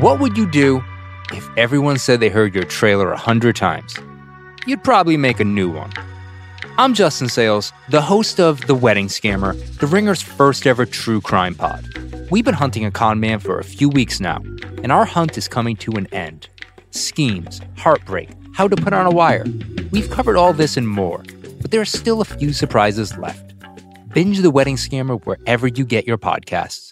What would you do if everyone said they heard your trailer a hundred times? You'd probably make a new one. I'm Justin Sayles, the host of The Wedding Scammer, The Ringer's first ever true crime pod. We've been hunting a con man for a few weeks now, and our hunt is coming to an end. Schemes, heartbreak, how to put on a wire. We've covered all this and more, but there are still a few surprises left. Binge The Wedding Scammer wherever you get your podcasts.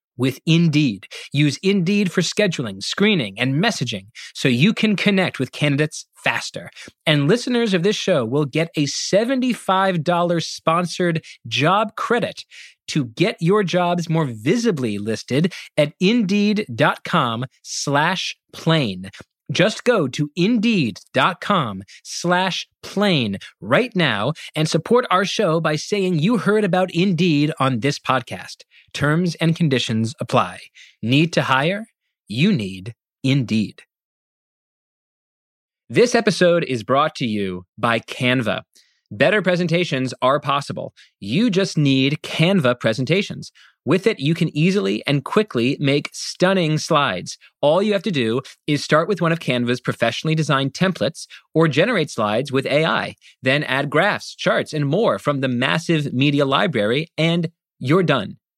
with Indeed. Use Indeed for scheduling, screening, and messaging so you can connect with candidates faster. And listeners of this show will get a $75 sponsored job credit to get your jobs more visibly listed at indeed.com slash plain. Just go to indeed.com slash plain right now and support our show by saying you heard about Indeed on this podcast. Terms and conditions apply. Need to hire? You need Indeed. This episode is brought to you by Canva. Better presentations are possible. You just need Canva presentations. With it, you can easily and quickly make stunning slides. All you have to do is start with one of Canva's professionally designed templates or generate slides with AI. Then add graphs, charts, and more from the massive media library, and you're done.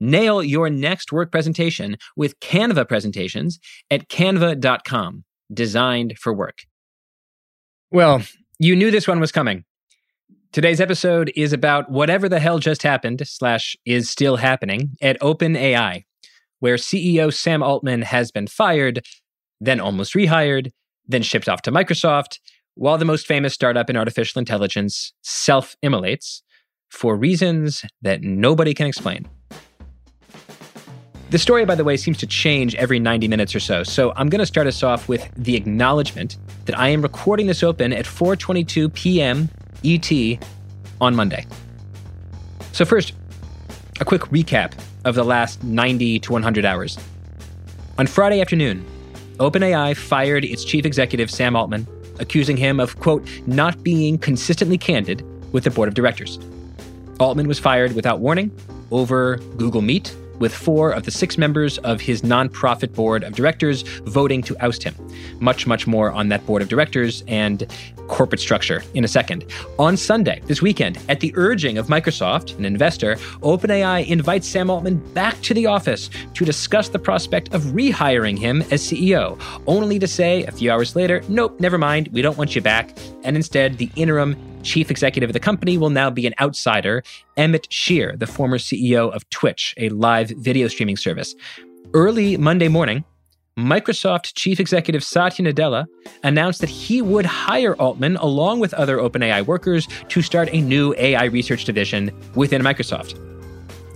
Nail your next work presentation with Canva presentations at canva.com, designed for work. Well, you knew this one was coming. Today's episode is about whatever the hell just happened, slash, is still happening at OpenAI, where CEO Sam Altman has been fired, then almost rehired, then shipped off to Microsoft, while the most famous startup in artificial intelligence self immolates for reasons that nobody can explain. The story, by the way, seems to change every 90 minutes or so. So I'm going to start us off with the acknowledgement that I am recording this open at 4:22 p.m. ET on Monday. So first, a quick recap of the last 90 to 100 hours. On Friday afternoon, OpenAI fired its chief executive Sam Altman, accusing him of quote not being consistently candid with the board of directors. Altman was fired without warning over Google Meet with four of the six members of his nonprofit board of directors voting to oust him. Much, much more on that board of directors and corporate structure in a second. On Sunday, this weekend, at the urging of Microsoft, an investor, OpenAI invites Sam Altman back to the office to discuss the prospect of rehiring him as CEO, only to say a few hours later, nope, never mind, we don't want you back. And instead, the interim chief executive of the company will now be an outsider, Emmett Shear, the former CEO of Twitch, a live video streaming service. Early Monday morning, Microsoft chief executive Satya Nadella announced that he would hire Altman along with other OpenAI workers to start a new AI research division within Microsoft.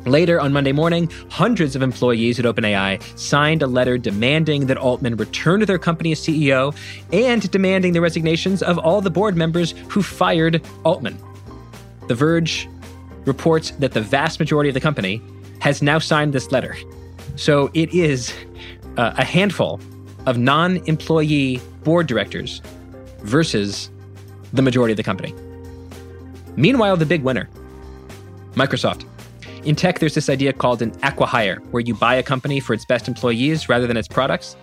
Later on Monday morning, hundreds of employees at OpenAI signed a letter demanding that Altman return to their company as CEO and demanding the resignations of all the board members who fired Altman. The Verge reports that the vast majority of the company has now signed this letter. So it is uh, a handful of non employee board directors versus the majority of the company. Meanwhile, the big winner Microsoft. In tech, there's this idea called an acqui-hire, where you buy a company for its best employees rather than its products.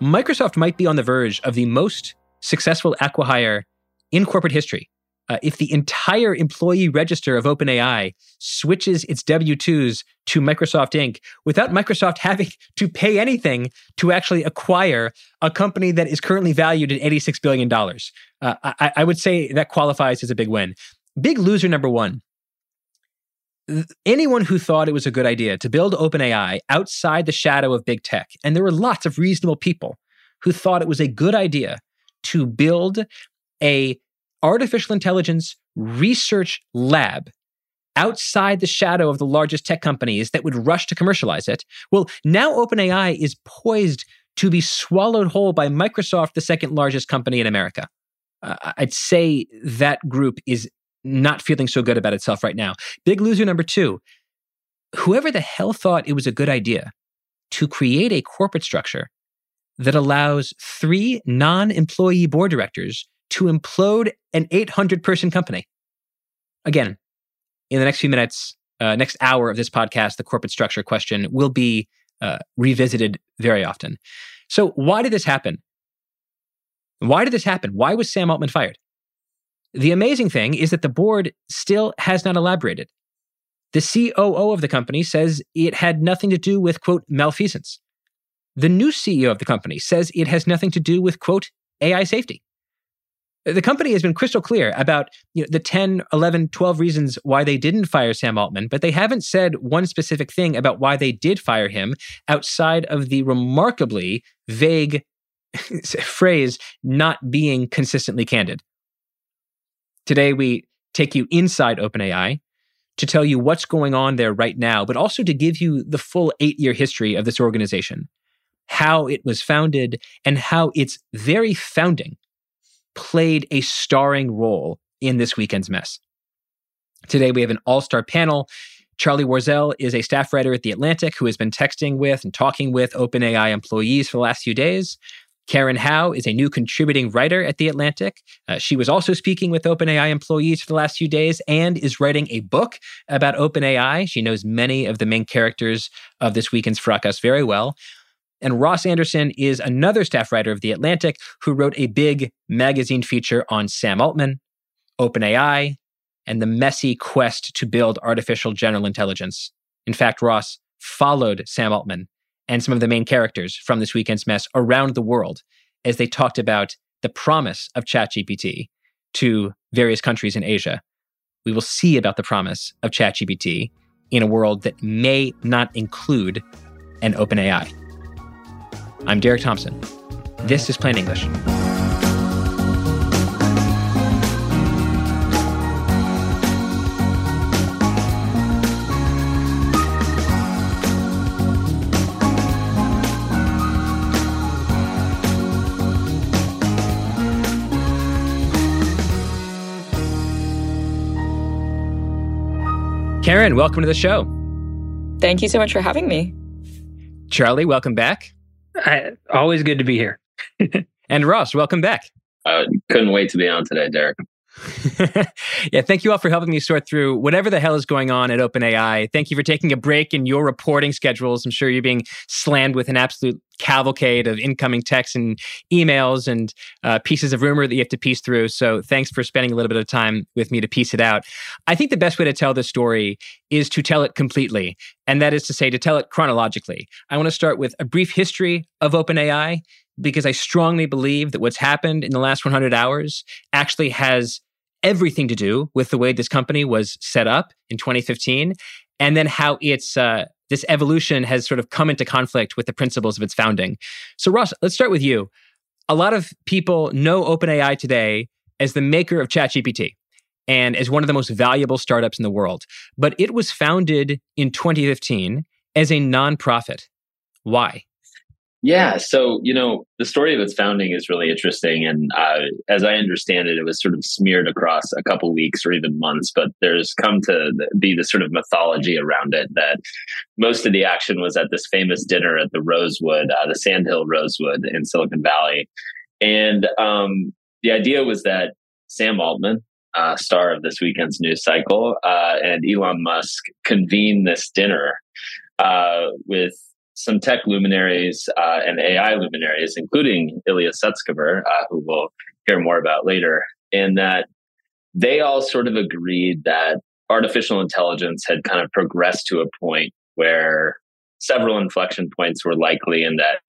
Microsoft might be on the verge of the most successful acqui-hire in corporate history. Uh, if the entire employee register of OpenAI switches its W 2s to Microsoft Inc. without Microsoft having to pay anything to actually acquire a company that is currently valued at $86 billion, uh, I, I would say that qualifies as a big win. Big loser number one anyone who thought it was a good idea to build OpenAI outside the shadow of big tech, and there were lots of reasonable people who thought it was a good idea to build a artificial intelligence research lab outside the shadow of the largest tech companies that would rush to commercialize it. Well, now OpenAI is poised to be swallowed whole by Microsoft, the second largest company in America. Uh, I'd say that group is not feeling so good about itself right now. Big loser number two whoever the hell thought it was a good idea to create a corporate structure that allows three non employee board directors to implode an 800 person company. Again, in the next few minutes, uh, next hour of this podcast, the corporate structure question will be uh, revisited very often. So, why did this happen? Why did this happen? Why was Sam Altman fired? The amazing thing is that the board still has not elaborated. The COO of the company says it had nothing to do with, quote, malfeasance. The new CEO of the company says it has nothing to do with, quote, AI safety. The company has been crystal clear about you know, the 10, 11, 12 reasons why they didn't fire Sam Altman, but they haven't said one specific thing about why they did fire him outside of the remarkably vague phrase, not being consistently candid. Today, we take you inside OpenAI to tell you what's going on there right now, but also to give you the full eight year history of this organization, how it was founded, and how its very founding played a starring role in this weekend's mess. Today, we have an all star panel. Charlie Warzel is a staff writer at The Atlantic who has been texting with and talking with OpenAI employees for the last few days. Karen Hao is a new contributing writer at The Atlantic. Uh, she was also speaking with OpenAI employees for the last few days and is writing a book about OpenAI. She knows many of the main characters of this weekend's fracas very well. And Ross Andersen is another staff writer of The Atlantic who wrote a big magazine feature on Sam Altman, OpenAI, and the messy quest to build artificial general intelligence. In fact, Ross followed Sam Altman and some of the main characters from this weekend's mess around the world as they talked about the promise of ChatGPT to various countries in Asia. We will see about the promise of ChatGPT in a world that may not include an OpenAI. I'm Derek Thompson. This is Plain English. Karen, welcome to the show. Thank you so much for having me. Charlie, welcome back. I, always good to be here. and Ross, welcome back. Uh, couldn't wait to be on today, Derek. yeah, thank you all for helping me sort through whatever the hell is going on at OpenAI. Thank you for taking a break in your reporting schedules. I'm sure you're being slammed with an absolute cavalcade of incoming texts and emails and uh, pieces of rumor that you have to piece through. So thanks for spending a little bit of time with me to piece it out. I think the best way to tell this story is to tell it completely, and that is to say, to tell it chronologically. I want to start with a brief history of OpenAI because I strongly believe that what's happened in the last 100 hours actually has everything to do with the way this company was set up in 2015 and then how its uh, this evolution has sort of come into conflict with the principles of its founding. So Ross, let's start with you. A lot of people know OpenAI today as the maker of ChatGPT and as one of the most valuable startups in the world. But it was founded in 2015 as a nonprofit. Why? Yeah, so you know the story of its founding is really interesting, and uh, as I understand it, it was sort of smeared across a couple weeks or even months. But there's come to be the sort of mythology around it that most of the action was at this famous dinner at the Rosewood, uh, the Sandhill Rosewood in Silicon Valley, and um, the idea was that Sam Altman, uh, star of this weekend's news cycle, uh, and Elon Musk convened this dinner uh, with some tech luminaries uh, and AI luminaries, including Ilya Sutskever, uh, who we'll hear more about later, in that they all sort of agreed that artificial intelligence had kind of progressed to a point where several inflection points were likely and that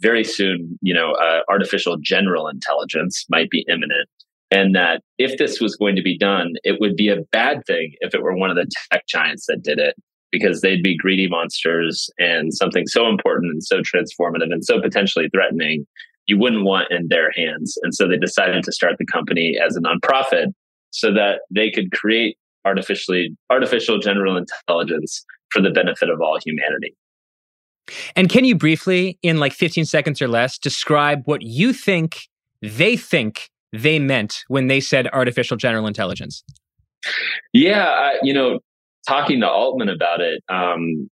very soon, you know, uh, artificial general intelligence might be imminent. And that if this was going to be done, it would be a bad thing if it were one of the tech giants that did it because they'd be greedy monsters and something so important and so transformative and so potentially threatening you wouldn't want in their hands. And so they decided to start the company as a nonprofit so that they could create artificially artificial general intelligence for the benefit of all humanity. And can you briefly, in like 15 seconds or less, describe what you think they think they meant when they said artificial general intelligence? Yeah, I, you know, talking to Altman about it, um,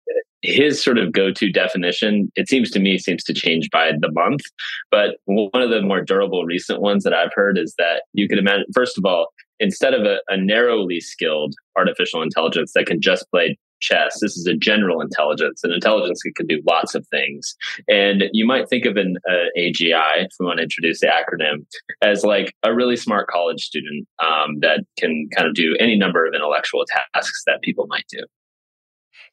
his sort of go-to definition, it seems to me, seems to change by the month. But one of the more durable recent ones that I've heard is that you could imagine, first of all, instead of a, a narrowly skilled artificial intelligence that can just play chess. This is a general intelligence, an intelligence that can do lots of things. And you might think of an uh, AGI, if we want to introduce the acronym, as like a really smart college student um, that can kind of do any number of intellectual tasks that people might do.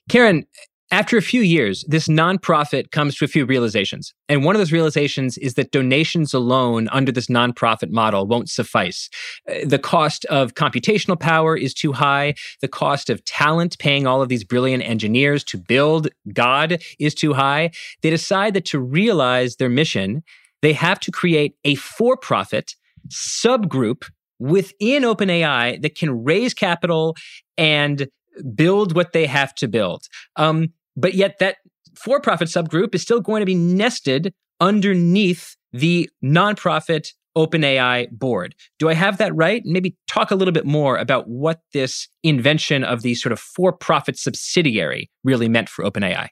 Karen, after a few years, this nonprofit comes to a few realizations. And one of those realizations is that donations alone under this nonprofit model won't suffice. Uh, the cost of computational power is too high. The cost of talent, paying all of these brilliant engineers to build God, is too high. They decide that to realize their mission, they have to create a for profit subgroup within OpenAI that can raise capital and build what they have to build. Um, but yet that for profit subgroup is still going to be nested underneath the nonprofit OpenAI board. Do I have that right? Maybe talk a little bit more about what this invention of the sort of for profit subsidiary really meant for OpenAI.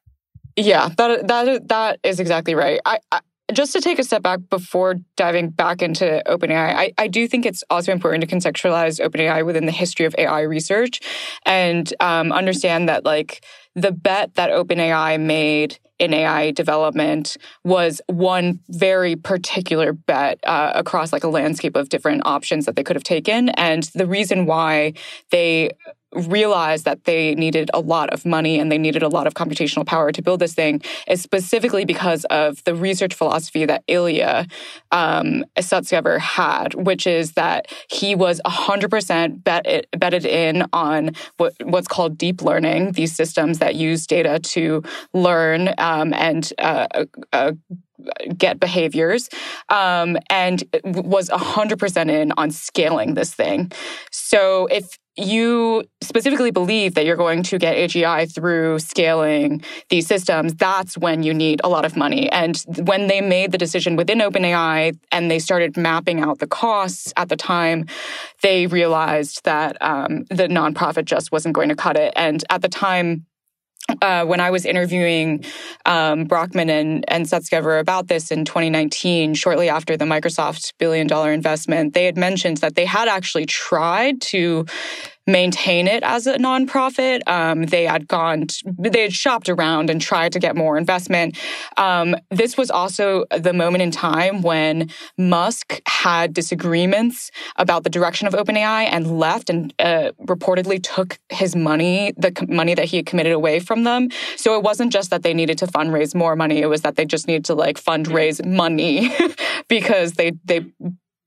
Yeah, that that that is exactly right. I, I just to take a step back before diving back into OpenAI, I, I do think it's also important to contextualize OpenAI within the history of AI research and um, understand that like the bet that OpenAI made in AI development was one very particular bet uh, across like a landscape of different options that they could have taken. And the reason why they realized that they needed a lot of money and they needed a lot of computational power to build this thing is specifically because of the research philosophy that Ilya um, Sutskever had, which is that he was 100% bet, betted in on what, what's called deep learning, these systems that use data to learn um, and uh, uh, get behaviors um, and was 100% in on scaling this thing. So if you specifically believe that you're going to get AGI through scaling these systems, that's when you need a lot of money. And when they made the decision within OpenAI and they started mapping out the costs at the time, they realized that um, the nonprofit just wasn't going to cut it. And at the time, uh, when I was interviewing um, Brockman and, and Sutskever about this in 2019, shortly after the Microsoft billion dollar investment, they had mentioned that they had actually tried to maintain it as a nonprofit. Um, they had gone, they had shopped around and tried to get more investment. Um, this was also the moment in time when Musk had disagreements about the direction of OpenAI and left and uh, reportedly took his money, the money that he had committed away from them. So it wasn't just that they needed to fundraise more money; it was that they just needed to like fundraise money because they they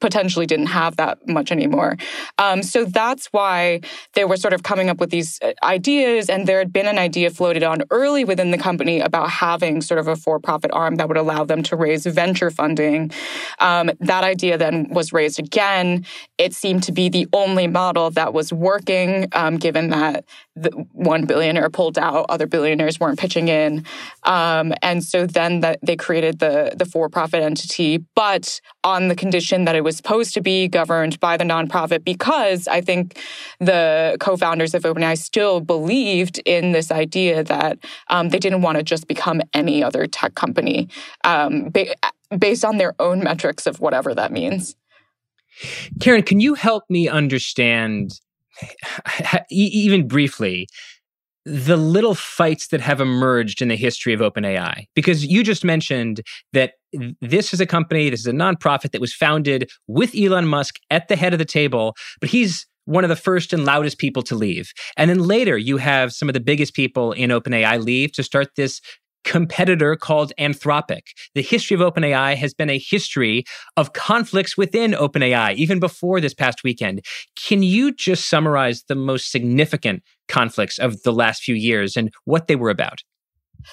potentially didn't have that much anymore. Um, so that's why they were sort of coming up with these uh, ideas. And there had been an idea floated on early within the company about having sort of a for profit arm that would allow them to raise venture funding. Um, that idea then was raised again. It seemed to be the only model that was working, um, given that the one billionaire pulled out, other billionaires weren't pitching in. Um, and so then that they created the, the for profit entity, but on the condition that it was supposed to be governed by the nonprofit because I think the co founders of OpenAI still believed in this idea that um, they didn't want to just become any other tech company um, ba- based on their own metrics of whatever that means. Karen, can you help me understand, even briefly, the little fights that have emerged in the history of OpenAI. Because you just mentioned that this is a company, this is a nonprofit that was founded with Elon Musk at the head of the table, but he's one of the first and loudest people to leave. And then later, you have some of the biggest people in OpenAI leave to start this competitor called Anthropic. The history of OpenAI has been a history of conflicts within OpenAI, even before this past weekend. Can you just summarize the most significant conflicts of the last few years and what they were about?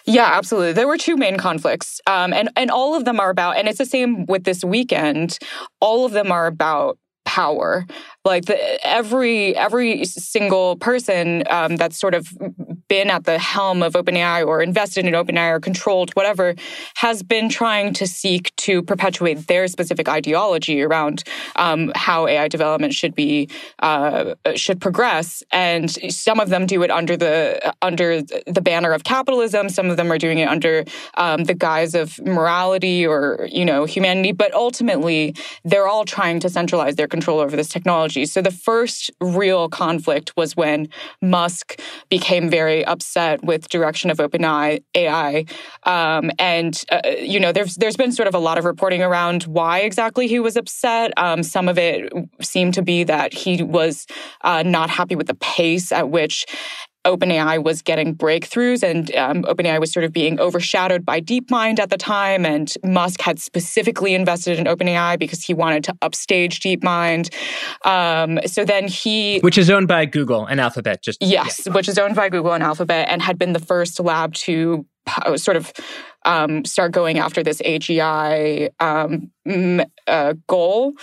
Yeah, absolutely. There were two main conflicts, um, and and all of them are about, and it's the same with this weekend. All of them are about power. Like the, every every single person um, that's sort of been at the helm of OpenAI or invested in OpenAI or controlled whatever has been trying to seek to perpetuate their specific ideology around um, how AI development should be uh, should progress, and some of them do it under the under the banner of capitalism. Some of them are doing it under um, the guise of morality or you know humanity, but ultimately they're all trying to centralize their control over this technology technology. So the first real conflict was when Musk became very upset with direction of OpenAI, AI, um, and uh, you know there's there's been sort of a lot of reporting around why exactly he was upset. Um, some of it seemed to be that he was uh, not happy with the pace at which OpenAI was getting breakthroughs, and um, OpenAI was sort of being overshadowed by DeepMind at the time. And Musk had specifically invested in OpenAI because he wanted to upstage DeepMind. Um, so then he, which is owned by Google and Alphabet, just yes, yeah. which is owned by Google and Alphabet, and had been the first lab to sort of um, start going after this AGI um, uh, goal.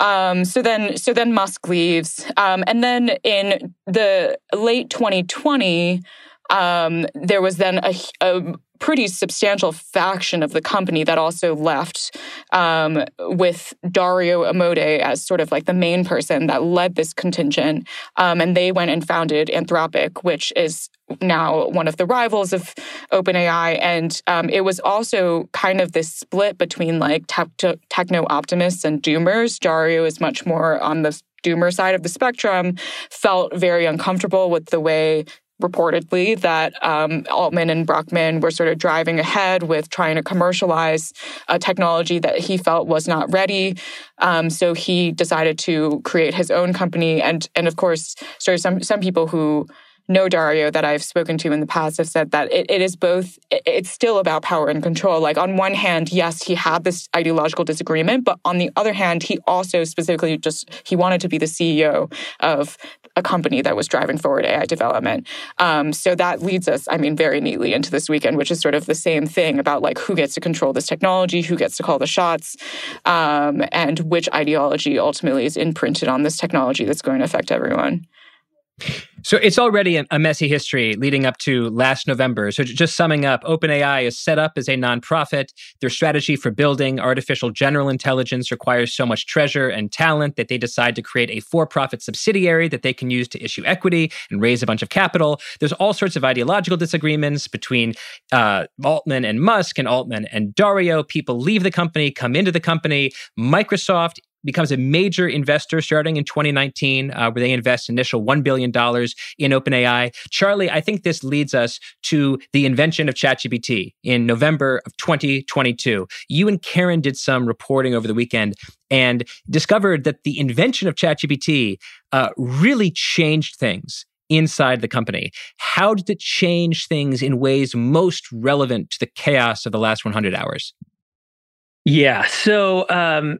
Um, so then, so then Musk leaves, um, and then in the late 2020, um, there was then a, a, pretty substantial faction of the company that also left um, with Dario Amodei as sort of like the main person that led this contingent. Um, and they went and founded Anthropic, which is now one of the rivals of OpenAI. And um, it was also kind of this split between like te- techno optimists and doomers. Dario is much more on the doomer side of the spectrum, felt very uncomfortable with the way reportedly that um, Altman and Brockman were sort of driving ahead with trying to commercialize a technology that he felt was not ready. Um, so he decided to create his own company, and and of course, sort of some some people who know Dario that I've spoken to in the past have said that it, it is both, it's still about power and control. Like, on one hand, yes, he had this ideological disagreement, but on the other hand, he also specifically just, he wanted to be the CEO of a company that was driving forward AI development. Um, so that leads us, I mean, very neatly into this weekend, which is sort of the same thing about like who gets to control this technology, who gets to call the shots, um, and which ideology ultimately is imprinted on this technology that's going to affect everyone. So it's already a, messy history leading up to last November. So just summing up, OpenAI is set up as a nonprofit. Their strategy for building artificial general intelligence requires so much treasure and talent that they decide to create a for-profit subsidiary that they can use to issue equity and raise a bunch of capital. There's all sorts of ideological disagreements between uh, Altman and Musk and Altman and Dario. People leave the company, come into the company. Microsoft becomes a major investor starting in 2019, uh, where they invest initial $1 billion in OpenAI. Charlie, I think this leads us to the invention of ChatGPT in November of 2022. You and Karen did some reporting over the weekend and discovered that the invention of ChatGPT uh, really changed things inside the company. How did it change things in ways most relevant to the chaos of the last 100 hours? Yeah. So um,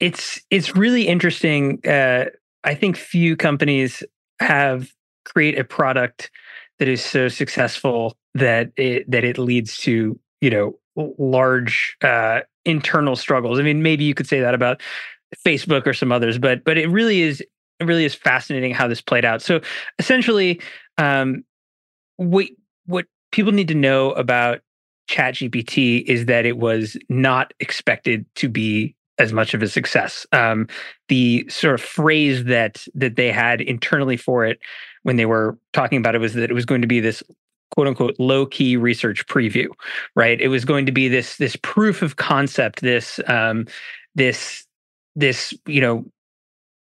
it's it's really interesting. Uh, I think few companies have create a product that is so successful that it that it leads to you know large uh, internal struggles. I mean, maybe you could say that about Facebook or some others, but but it really is it really is fascinating how this played out. So essentially, um, what what people need to know about ChatGPT is that it was not expected to be as much of a success. Um, the sort of phrase that that they had internally for it when they were talking about it was that it was going to be this quote unquote low key research preview, right? It was going to be this this proof of concept, this um, this this you know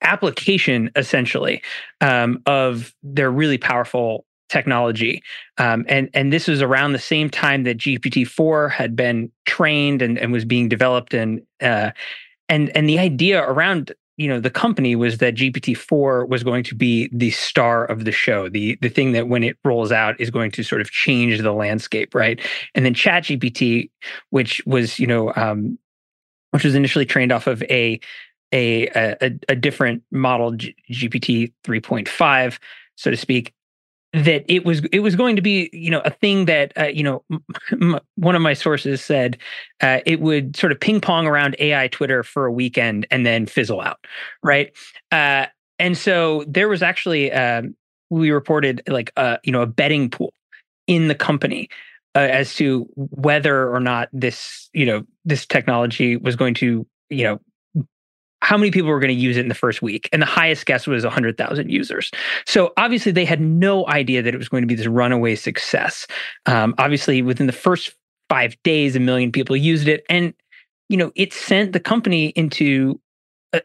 application essentially um, of their really powerful technology. Um, and, and this was around the same time that GPT-4 had been trained and, and was being developed. And, uh, and, and the idea around you know the company was that GPT-4 was going to be the star of the show, the the thing that when it rolls out is going to sort of change the landscape, right? And then ChatGPT, which was you know um, which was initially trained off of a a a, a different model, G- GPT 3.5, so to speak, that it was it was going to be you know a thing that uh, you know m- one of my sources said uh, it would sort of ping pong around AI Twitter for a weekend and then fizzle out, right? Uh, and so there was actually um, we reported like a uh, you know a betting pool in the company uh, as to whether or not this you know this technology was going to you know how many people were going to use it in the first week? And the highest guess was 100000 users. So obviously they had no idea that it was going to be this runaway success. Um, obviously within the first five days a million people used it. And you know it sent the company into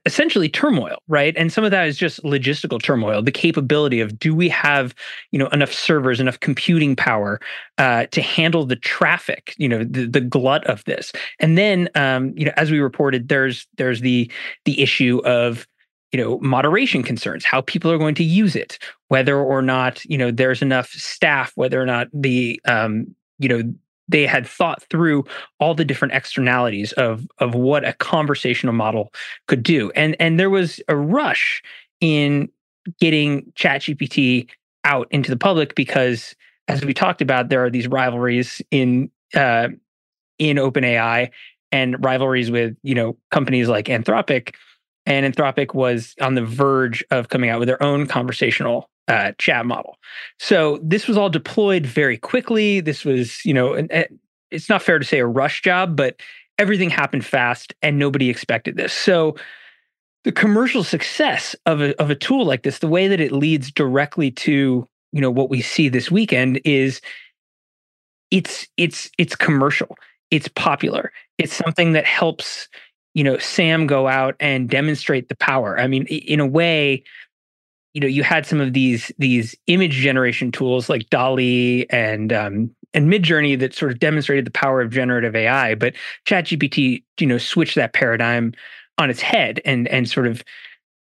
essentially turmoil right? And some of that is just logistical turmoil the capability of do we have you know enough servers enough computing power uh, to handle the traffic you know the, the glut of this? And then um, you know as we reported there's there's the the issue of you know moderation concerns how people are going to use it whether or not you know there's enough staff whether or not the um, you know they had thought through all the different externalities of of what a conversational model could do. And and there was a rush in getting ChatGPT out into the public because as we talked about there are these rivalries in uh, in OpenAI and rivalries with you know companies like Anthropic. And Anthropic was on the verge of coming out with their own conversational uh, chat model. So this was all deployed very quickly. This was, you know, an, it's not fair to say a rush job, but everything happened fast and nobody expected this. So the commercial success of a, of a tool like this, the way that it leads directly to, you know, what we see this weekend is it's it's it's commercial. It's popular. It's something that helps, you know, Sam go out and demonstrate the power. I mean, in a way, you know you had some of these these image generation tools like DALL-E and um, and Midjourney that sort of demonstrated the power of generative AI, but ChatGPT you know switched that paradigm on its head and and sort of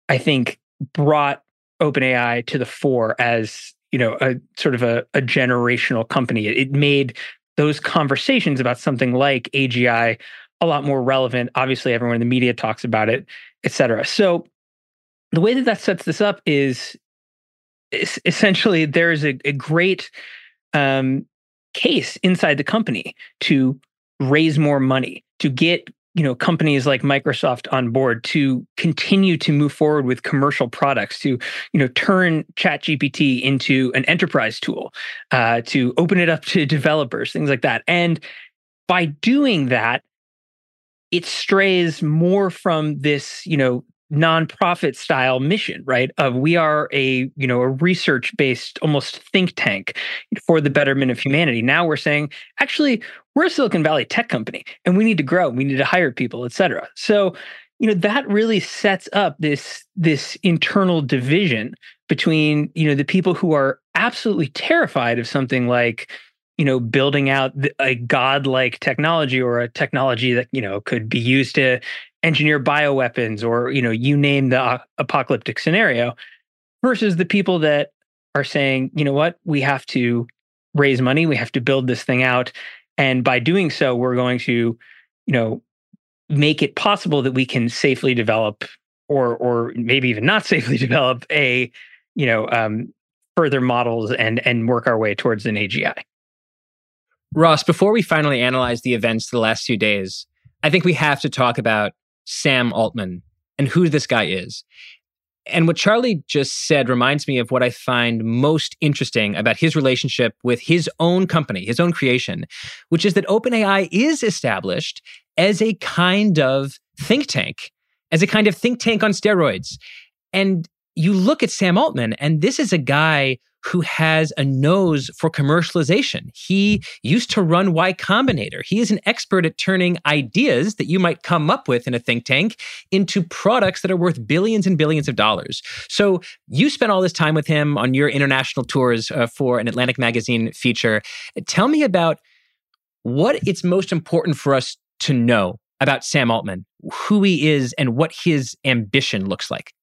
I think brought OpenAI to the fore as you know a sort of a, a generational company. It, it made those conversations about something like AGI a lot more relevant. Obviously, everyone in the media talks about it, et cetera. So the way that that sets this up is, is essentially there's a, a great um, case inside the company to raise more money to get you know companies like Microsoft on board to continue to move forward with commercial products to you know turn ChatGPT into an enterprise tool uh, to open it up to developers things like that. And by doing that it strays more from this you know nonprofit style mission right? Of we are a you know a research based almost think tank for the betterment of humanity. Now we're saying actually we're a silicon valley tech company and we need to grow we need to hire people et cetera. So you know that really sets up this this internal division between you know the people who are absolutely terrified of something like you know building out a godlike technology or a technology that you know could be used to engineer bioweapons or you know you name the apocalyptic scenario versus the people that are saying you know what? We have to raise money. We have to build this thing out. And by doing so we're going to you know make it possible that we can safely develop or or maybe even not safely develop a you know um, further models and and work our way towards an AGI. Ross, before we finally analyze the events the last few days, I think we have to talk about Sam Altman and who this guy is. And what Charlie just said reminds me of what I find most interesting about his relationship with his own company, his own creation, which is that OpenAI is established as a kind of think tank, as a kind of think tank on steroids. And you look at Sam Altman, and this is a guy who has a nose for commercialization. He used to run Y Combinator. He is an expert at turning ideas that you might come up with in a think tank into products that are worth billions and billions of dollars. So you spent all this time with him on your international tours uh, for an Atlantic Magazine feature. Tell me about what it's most important for us to know about Sam Altman, who he is, and what his ambition looks like.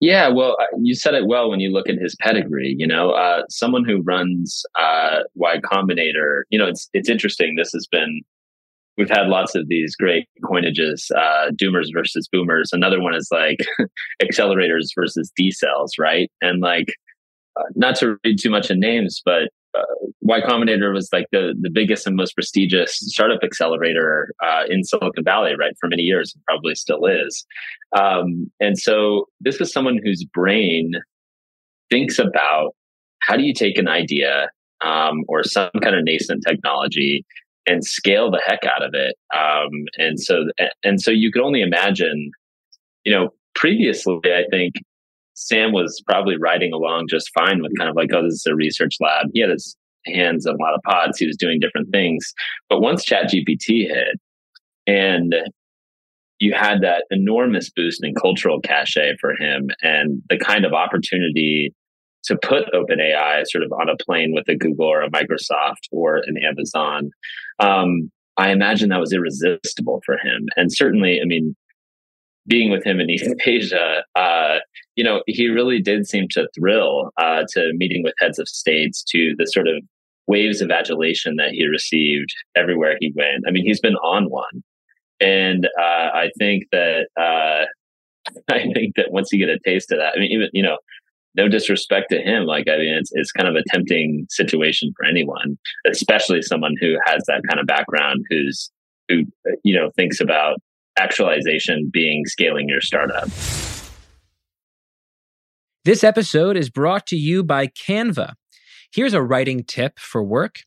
Yeah, well, you said it well when you look at his pedigree. You know, uh, someone who runs uh, Y Combinator. You know, it's it's interesting. This has been we've had lots of these great coinages, uh, doomers versus boomers. Another one is like accelerators versus decels, right? And like uh, not to read too much in names, but uh, Y Combinator was like the the biggest and most prestigious startup accelerator uh, in Silicon Valley, right, for many years, and probably still is. Um, and so this was someone whose brain thinks about how do you take an idea um, or some kind of nascent technology and scale the heck out of it. Um, and so and so you could only imagine, you know, previously I think Sam was probably riding along just fine with kind of like, oh, this is a research lab. He had his hands on a lot of pods. He was doing different things. But once ChatGPT hit and you had that enormous boost in cultural cachet for him and the kind of opportunity to put OpenAI sort of on a plane with a Google or a Microsoft or an Amazon, um, I imagine that was irresistible for him. And certainly, I mean, being with him in East Asia, uh, you know, he really did seem to thrill uh, to meeting with heads of states, to the sort of waves of adulation that he received everywhere he went. I mean, he's been on one, and uh, I think that uh, I think that once you get a taste of that, I mean, even you know, no disrespect to him, like I mean, it's it's kind of a tempting situation for anyone, especially someone who has that kind of background, who's who you know thinks about actualization being scaling your startup. This episode is brought to you by Canva. Here's a writing tip for work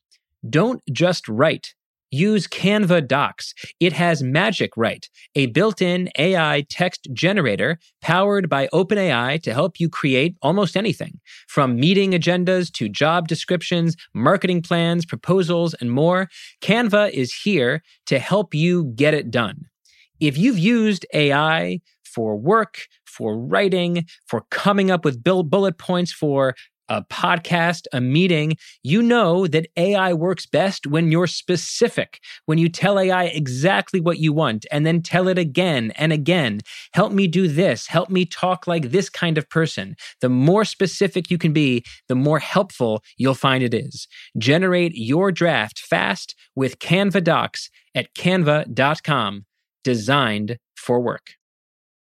don't just write. Use Canva Docs. It has Magic Write, a built in AI text generator powered by OpenAI to help you create almost anything from meeting agendas to job descriptions, marketing plans, proposals, and more. Canva is here to help you get it done. If you've used AI for work, for writing, for coming up with bullet points for a podcast, a meeting, you know that AI works best when you're specific, when you tell AI exactly what you want and then tell it again and again. Help me do this. Help me talk like this kind of person. The more specific you can be, the more helpful you'll find it is. Generate your draft fast with Canva Docs at canva.com designed for work.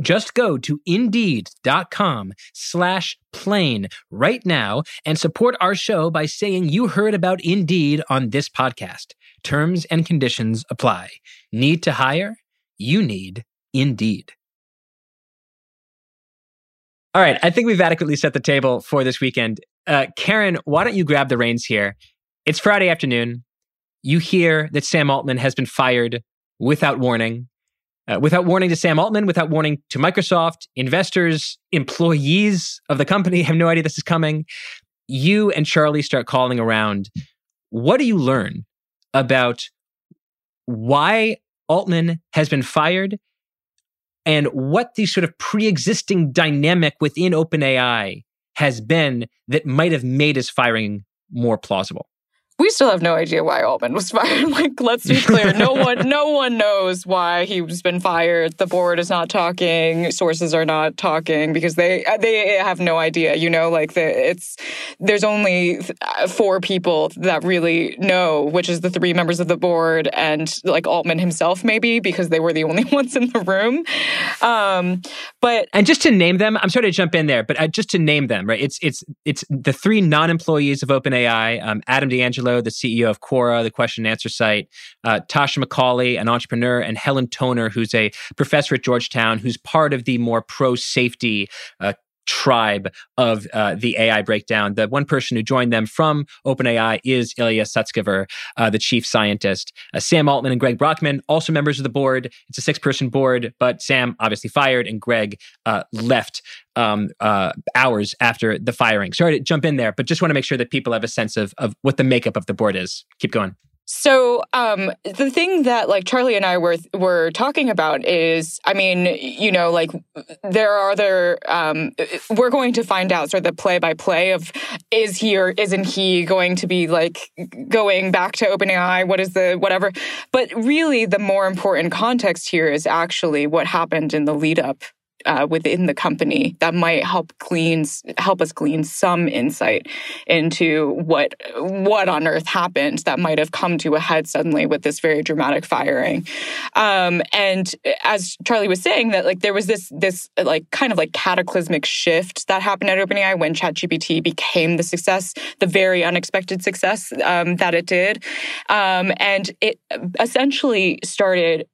Just go to indeed.com slash plain right now and support our show by saying you heard about Indeed on this podcast. Terms and conditions apply. Need to hire? You need Indeed. All right, I think we've adequately set the table for this weekend. Uh, Karen, why don't you grab the reins here? It's Friday afternoon. You hear that Sam Altman has been fired without warning. Uh, without warning to Sam Altman, without warning to Microsoft, investors, employees of the company have no idea this is coming. You and Charlie start calling around. What do you learn about why Altman has been fired and what the sort of pre-existing dynamic within OpenAI has been that might have made his firing more plausible we still have no idea why Altman was fired. like, let's be clear. No one no one knows why he's been fired. The board is not talking, sources are not talking because they they have no idea, you know, like the, it's there's only four people that really know, which is the three members of the board and like Altman himself maybe because they were the only ones in the room. Um, but And just to name them, I'm sorry to jump in there, but uh, just to name them, right? It's it's it's the three non-employees of OpenAI, um, Adam D'Angelo The CEO of Quora, the question and answer site, uh, Tasha McCauley, an entrepreneur, and Helen Toner, who's a professor at Georgetown, who's part of the more pro safety uh, tribe of uh, the AI breakdown. The one person who joined them from OpenAI is Ilya Sutskever, uh, the chief scientist. Uh, Sam Altman and Greg Brockman, also members of the board. It's a six person board, but Sam obviously fired and Greg uh, left um, uh, hours after the firing. Sorry to jump in there, but just want to make sure that people have a sense of, of what the makeup of the board is. Keep going. So um, the thing that like Charlie and I were were talking about is, I mean, you know, like there are other. Um, we're going to find out sort of the play by play of is he or isn't he going to be like going back to OpenAI? What is the whatever? But really, the more important context here is actually what happened in the lead up uh, within the company that might help glean help us glean some insight into what what on earth happened that might have come to a head suddenly with this very dramatic firing. Um, and as Charlie was saying, that like there was this this like kind of like cataclysmic shift that happened at OpenAI when ChatGPT became the success, the very unexpected success um, that it did, um, and it essentially started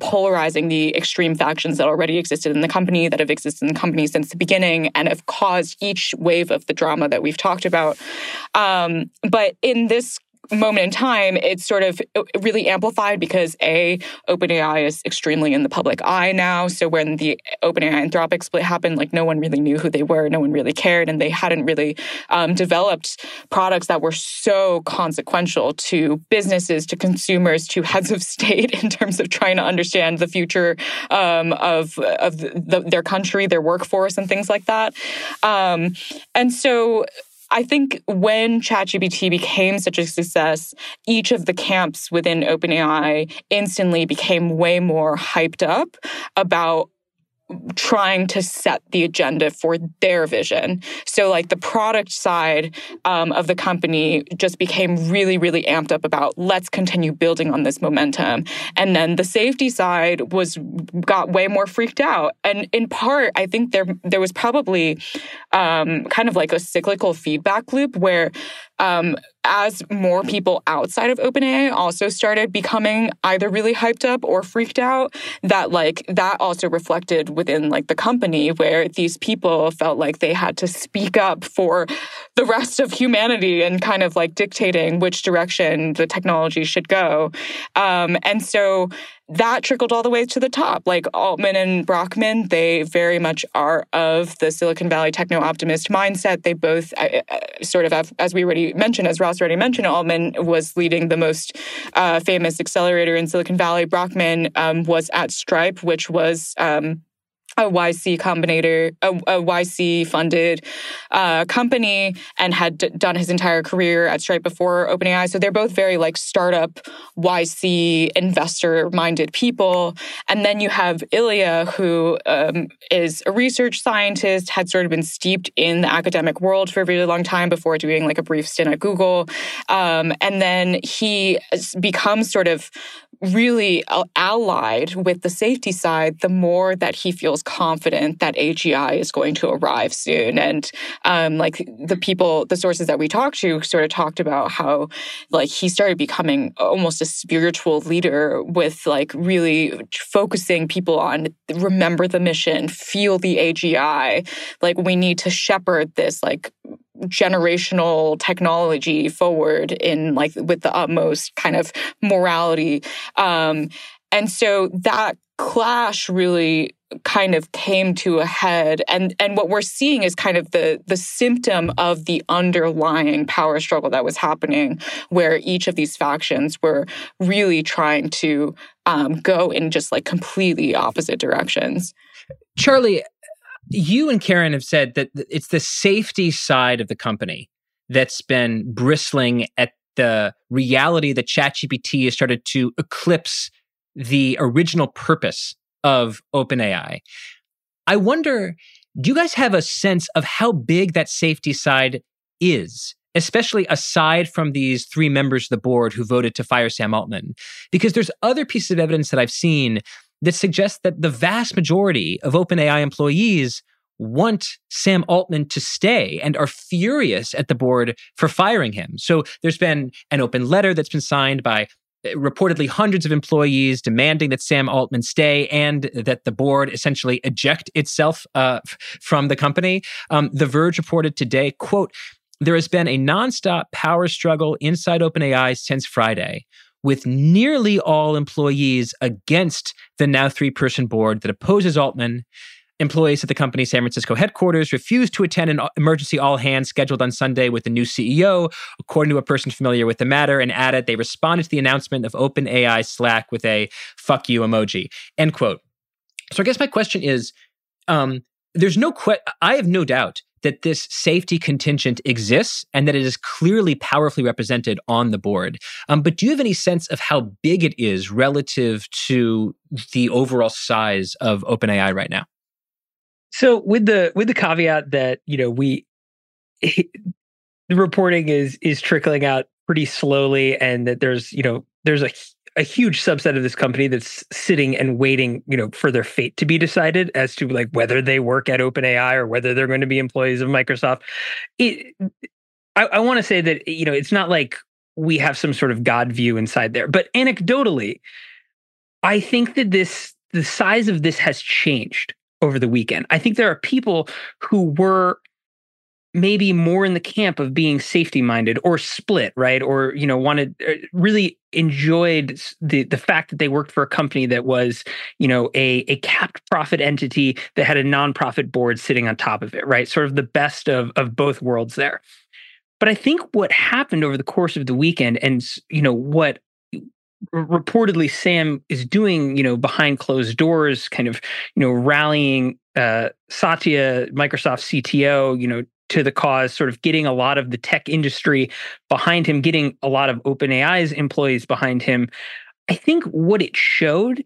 polarizing the extreme factions that already existed in the company, that have existed in the company since the beginning, and have caused each wave of the drama that we've talked about. Um, but in this moment in time, it's sort of uh, really amplified because A, OpenAI is extremely in the public eye now. So when the OpenAI Anthropic split happened, like no one really knew who they were, no one really cared, and they hadn't really um, developed products that were so consequential to businesses, to consumers, to heads of state in terms of trying to understand the future um, of, of the, their country, their workforce, and things like that. Um, and so I think when ChatGPT became such a success, each of the camps within OpenAI instantly became way more hyped up about trying to set the agenda for their vision. So, like the product side um, of the company just became really, really amped up about let's continue building on this momentum. And then the safety side was got way more freaked out. And in part, I think there there was probably um, kind of like a cyclical feedback loop where um, as more people outside of OpenAI also started becoming either really hyped up or freaked out, that like that also reflected within like the company where these people felt like they had to speak up for the rest of humanity and kind of like dictating which direction the technology should go. Um, and so that trickled all the way to the top. Like Altman and Brockman, they very much are of the Silicon Valley techno optimist mindset. They both uh, uh, sort of have, as we already mentioned, as Ross already mentioned, Altman was leading the most uh, famous accelerator in Silicon Valley. Brockman um, was at Stripe, which was um, a YC combinator, a, a YC funded uh, company, and had d- done his entire career at Stripe before OpenAI. So they're both very like startup YC investor minded people. And then you have Ilya, who um, is a research scientist, had sort of been steeped in the academic world for a really long time before doing like a brief stint at Google. Um, and then he becomes sort of really allied with the safety side, the more that he feels confident that AGI is going to arrive soon. And um, like the people, the sources that we talked to sort of talked about how like he started becoming almost a spiritual leader with like really focusing people on remember the mission, feel the AGI. Like we need to shepherd this like generational technology forward in like with the utmost kind of morality um and so that clash really kind of came to a head. And and what we're seeing is kind of the the symptom of the underlying power struggle that was happening where each of these factions were really trying to um, go in just like completely opposite directions. Charlie you and Karen have said that it's the safety side of the company that's been bristling at the reality that ChatGPT has started to eclipse the original purpose of OpenAI. I wonder, do you guys have a sense of how big that safety side is? Especially aside from these three members of the board who voted to fire Sam Altman, because there's other pieces of evidence that I've seen that suggest that the vast majority of OpenAI employees want Sam Altman to stay and are furious at the board for firing him. So there's been an open letter that's been signed by reportedly hundreds of employees demanding that Sam Altman stay and that the board essentially eject itself uh, from the company. Um, the Verge reported today, quote, there has been a nonstop power struggle inside OpenAI since Friday, with nearly all employees against the now three person board that opposes Altman. Employees at the company's San Francisco headquarters refused to attend an emergency all hands scheduled on Sunday with the new CEO, according to a person familiar with the matter, and added they responded to the announcement of OpenAI Slack with a fuck you emoji. End quote. So I guess my question is um, there's no que- I have no doubt that this safety contingent exists and that it is clearly powerfully represented on the board. Um, but do you have any sense of how big it is relative to the overall size of OpenAI right now? So with the with the caveat that you know we the reporting is is trickling out pretty slowly and that there's you know there's a a huge subset of this company that's sitting and waiting, you know, for their fate to be decided as to like whether they work at OpenAI or whether they're going to be employees of Microsoft. It, I, I want to say that you know it's not like we have some sort of God view inside there, but anecdotally, I think that this the size of this has changed over the weekend. I think there are people who were maybe more in the camp of being safety minded or split right? Or you know wanted uh, really enjoyed the the fact that they worked for a company that was you know a a capped profit entity that had a nonprofit board sitting on top of it right? Sort of the best of of both worlds there. But i think what happened over the course of the weekend and you know what reportedly sam is doing you know behind closed doors kind of you know rallying uh, Satya, Microsoft CTO, you know, to the cause, sort of getting a lot of the tech industry behind him, getting a lot of OpenAI's employees behind him. I think what it showed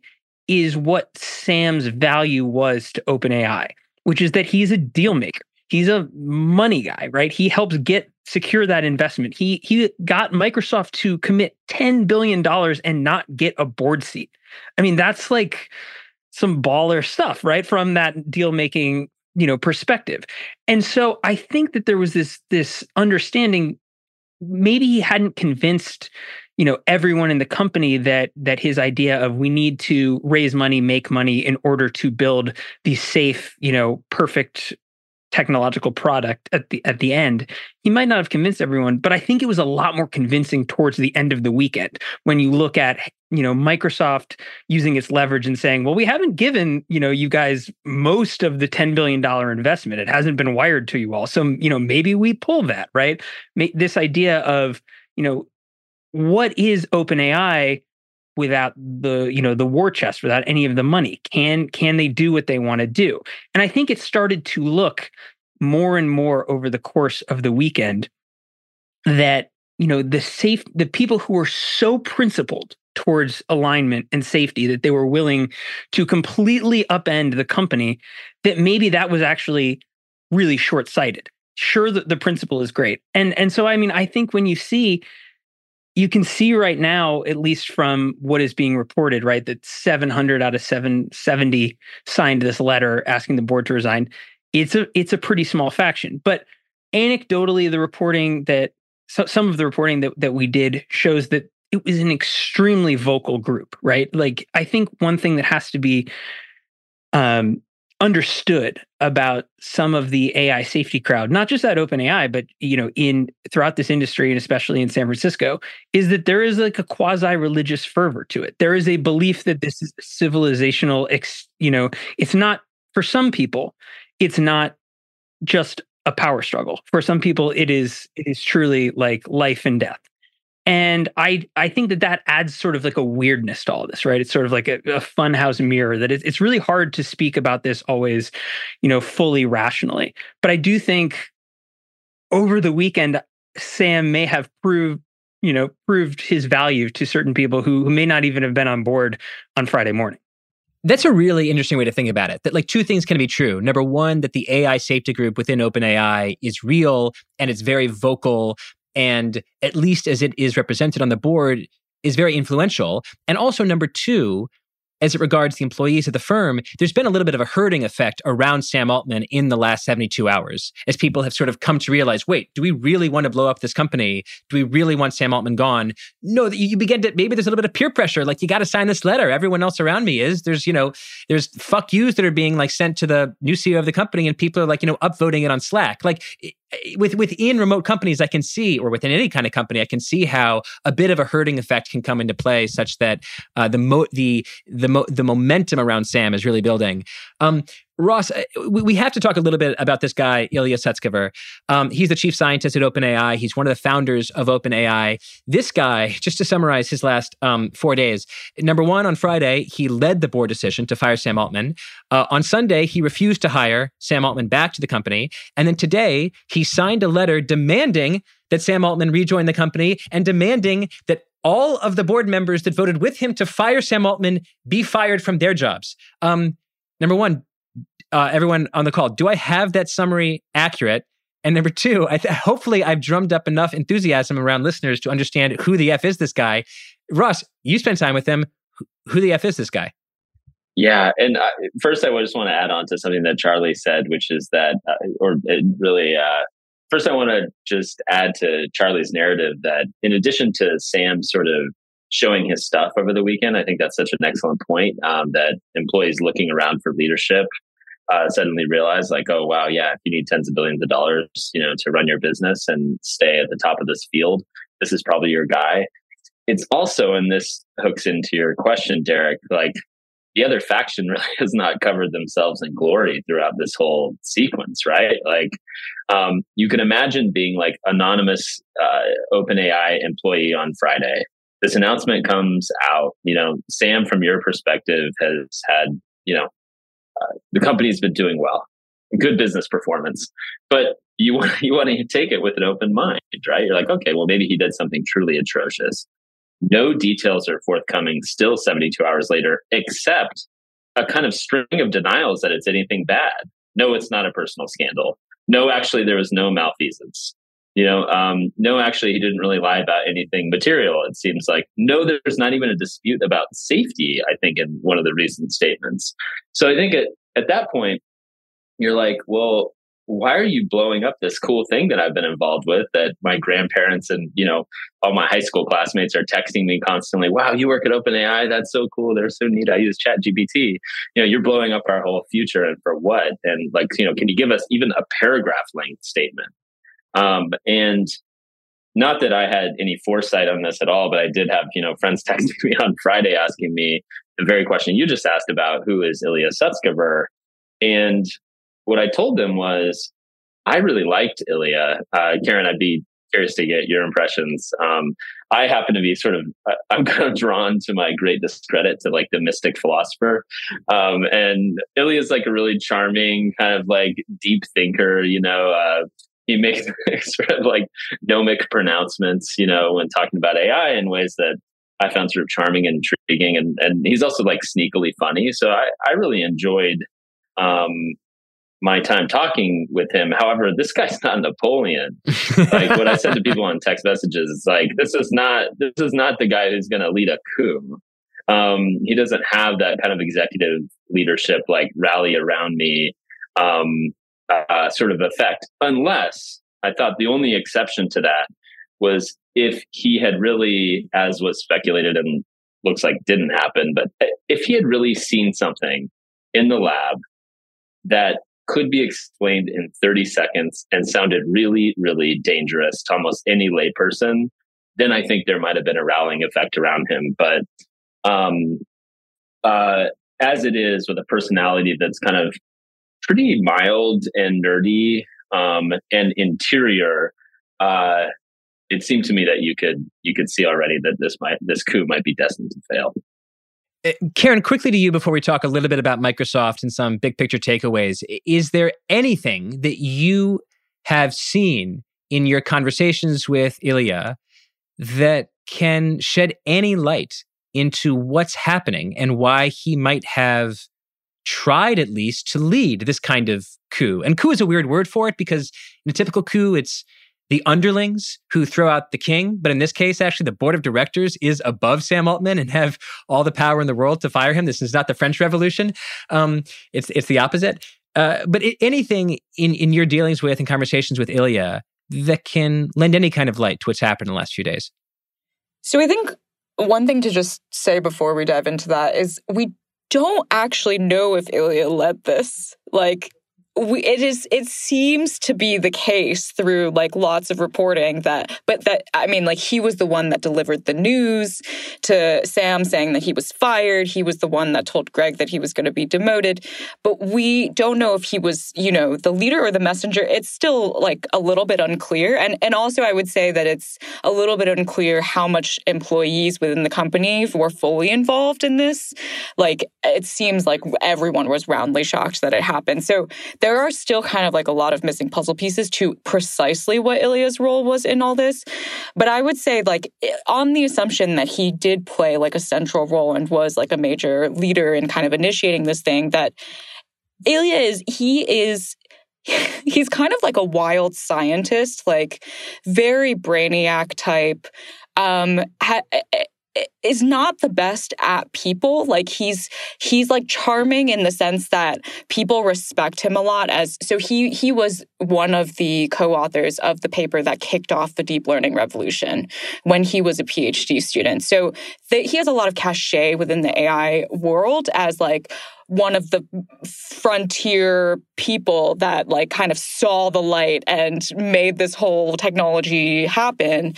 is what Sam's value was to OpenAI, which is that he's a deal maker. He's a money guy, right? He helps get secure that investment. He he got Microsoft to commit 10 billion dollars and not get a board seat. I mean, that's like some baller stuff, right? From that deal making you know perspective and so i think that there was this this understanding maybe he hadn't convinced you know everyone in the company that that his idea of we need to raise money make money in order to build these safe you know perfect technological product at the at the end he might not have convinced everyone but i think it was a lot more convincing towards the end of the weekend when you look at you know microsoft using its leverage and saying well we haven't given you know you guys most of the 10 billion dollar investment. It hasn't been wired to you all. So you know maybe we pull that right? This idea of you know what is openai without the you know the war chest without any of the money? Can can they do what they want to do? And i think it started to look more and more over the course of the weekend that you know the safe the people who were so principled towards alignment and safety that they were willing to completely upend the company that maybe that was actually really short-sighted. Sure that the principle is great. And and so i mean i think when you see you can see right now, at least from what is being reported, right, that 700 out of 770 signed this letter asking the board to resign. It's a it's a pretty small faction, but anecdotally, the reporting that so, some of the reporting that that we did shows that it was an extremely vocal group, right? Like I think one thing that has to be um, understood about some of the AI safety crowd, not just at OpenAI, but you know, in throughout this industry and especially in San Francisco, is that there is like a quasi-religious fervor to it. There is a belief that this is civilizational. Ex, you know, it's not for some people. It's not just a power struggle. For some people, it is. It is truly like life and death and i i think that that adds sort of like a weirdness to all this right it's sort of like a, a funhouse mirror that it's, really hard to speak about this always you know fully rationally but i do think over the weekend sam may have proved you know proved his value to certain people who, who may not even have been on board on friday morning that's a really interesting way to think about it. That like two things can be true. Number one, that the AI safety group within OpenAI is real and it's very vocal and at least as it is represented on the board is very influential and also number 2 as it regards the employees of the firm, there's been a little bit of a herding effect around Sam Altman in the last 72 hours as people have sort of come to realize wait, do we really want to blow up this company? Do we really want Sam Altman gone? No, you begin to maybe there's a little bit of peer pressure. Like, you got to sign this letter. Everyone else around me is. There's, you know, there's fuck yous that are being like sent to the new CEO of the company and people are like, you know, upvoting it on Slack. Like, with within remote companies, I can see, or within any kind of company, I can see how a bit of a herding effect can come into play, such that uh, the mo- the the mo- the momentum around Sam is really building. Um, Ross, uh, we have to talk a little bit about this guy, Ilya Sutskever. Um, he's the chief scientist at OpenAI. He's one of the founders of OpenAI. This guy, just to summarize his last um, four days, number one, on Friday, he led the board decision to fire Sam Altman. Uh, on Sunday, he refused to hire Sam Altman back to the company. And then today, he signed a letter demanding that Sam Altman rejoin the company and demanding that all of the board members that voted with him to fire Sam Altman be fired from their jobs. Um, number one, uh, everyone on the call, do I have that summary accurate? And number two, I th- hopefully I've drummed up enough enthusiasm around listeners to understand who the F is this guy. Ross, you spent time with him. Who the F is this guy? Yeah, and uh, first I just want to add on to something that Charlie said, which is that, uh, or really, uh, first I want to just add to Charlie's narrative that in addition to Sam sort of showing his stuff over the weekend, I think that's such an excellent point um, that employees looking around for leadership uh, suddenly realize like, oh wow, yeah, if you need tens of billions of dollars, you know, to run your business and stay at the top of this field, this is probably your guy. It's also, and this hooks into your question, Derek, like the other faction really has not covered themselves in glory throughout this whole sequence, right? Like, um, you can imagine being like anonymous uh, OpenAI employee on Friday. This announcement comes out. You know, Sam, from your perspective, has had you know the company's been doing well, good business performance, but you you want to take it with an open mind, right? You're like, okay, well, maybe he did something truly atrocious. No details are forthcoming still 72 hours later, except a kind of string of denials that it's anything bad. No, it's not a personal scandal. No, actually, there was no malfeasance you know um, no actually he didn't really lie about anything material it seems like. No there's not even a dispute about safety i think in one of the recent statements. So i think at, at that point you're like well why are you blowing up this cool thing that i've been involved with that my grandparents and you know all my high school classmates are texting me constantly wow you work at openai that's so cool they're so neat i use chat gpt you know you're blowing up our whole future and for what? And like you know can you give us even a paragraph length statement um, and not that I had any foresight on this at all, but I did have, you know, friends texting me on Friday asking me the very question you just asked about who is Ilya Sutskever. And what I told them was, I really liked Ilya. Uh, Karen, I'd be curious to get your impressions. Um, I happen to be sort of, I'm kind of drawn to my great discredit to like the mystic philosopher. Um, and Ilya is like a really charming, kind of like deep thinker, you know, uh, he makes sort of like gnomic pronouncements, you know, when talking about AI in ways that I found sort of charming and intriguing. And, and he's also like sneakily funny. So I, I really enjoyed um, my time talking with him. However, this guy's not Napoleon. like what I said to people on text messages, it's like, this is not, this is not the guy who's going to lead a coup. Um, he doesn't have that kind of executive leadership, like rally around me. Um, uh, sort of effect, unless I thought the only exception to that was if he had really, as was speculated and looks like didn't happen, but if he had really seen something in the lab that could be explained in 30 seconds and sounded really, really dangerous to almost any layperson, then I think there might have been a rallying effect around him. But um, uh, as it is with a personality that's kind of pretty mild and nerdy um, and interior. Uh, it seemed to me that you could you could see already that this might this coup might be destined to fail. Uh, Karen, quickly to you before we talk a little bit about Microsoft and some big picture takeaways. Is there anything that you have seen in your conversations with Ilya that can shed any light into what's happening and why he might have tried at least to lead this kind of coup. And coup is a weird word for it because in a typical coup, it's the underlings who throw out the king. But in this case, actually, the board of directors is above Sam Altman and have all the power in the world to fire him. This is not the French Revolution. Um, it's it's the opposite. Uh, but anything in in your dealings with and conversations with Ilya that can lend any kind of light to what's happened in the last few days. So I think one thing to just say before we dive into that is we don't actually know if Ilya led this. Like we, it is it seems to be the case through like lots of reporting that but that i mean like he was the one that delivered the news to sam saying that he was fired. He was the one that told greg that he was going to be demoted. But we don't know if he was you know the leader or the messenger. It's still like a little bit unclear. And and also i would say that it's a little bit unclear how much employees within the company were fully involved in this. Like it seems like everyone was roundly shocked that it happened. So there are still kind of like a lot of missing puzzle pieces to precisely what Ilya's role was in all this. But I would say, like, on the assumption that he did play like a central role and was like a major leader in kind of initiating this thing, that Ilya is, he is he's kind of like a wild scientist, like very brainiac type. Um, ha- is not the best at people. Like he's he's like charming in the sense that people respect him a lot as so he he was one of the co-authors of the paper that kicked off the deep learning revolution when he was a PhD student. So the, he has a lot of cachet within the AI world as like one of the frontier people that like kind of saw the light and made this whole technology happen.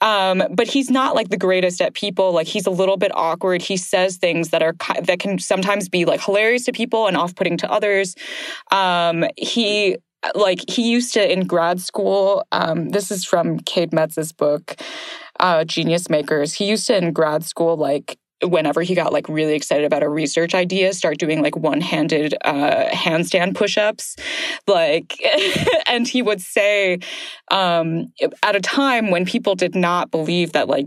Um, but he's not like the greatest at people. Like he's a little bit awkward. He says things that are that can sometimes be like hilarious to people and off-putting to others. Um, he like he used to in grad school. Um, this is from Cade Metz's book, uh, Genius Makers. He used to in grad school like whenever he got like really excited about a research idea start doing like one-handed uh, handstand push-ups like and he would say um, at a time when people did not believe that like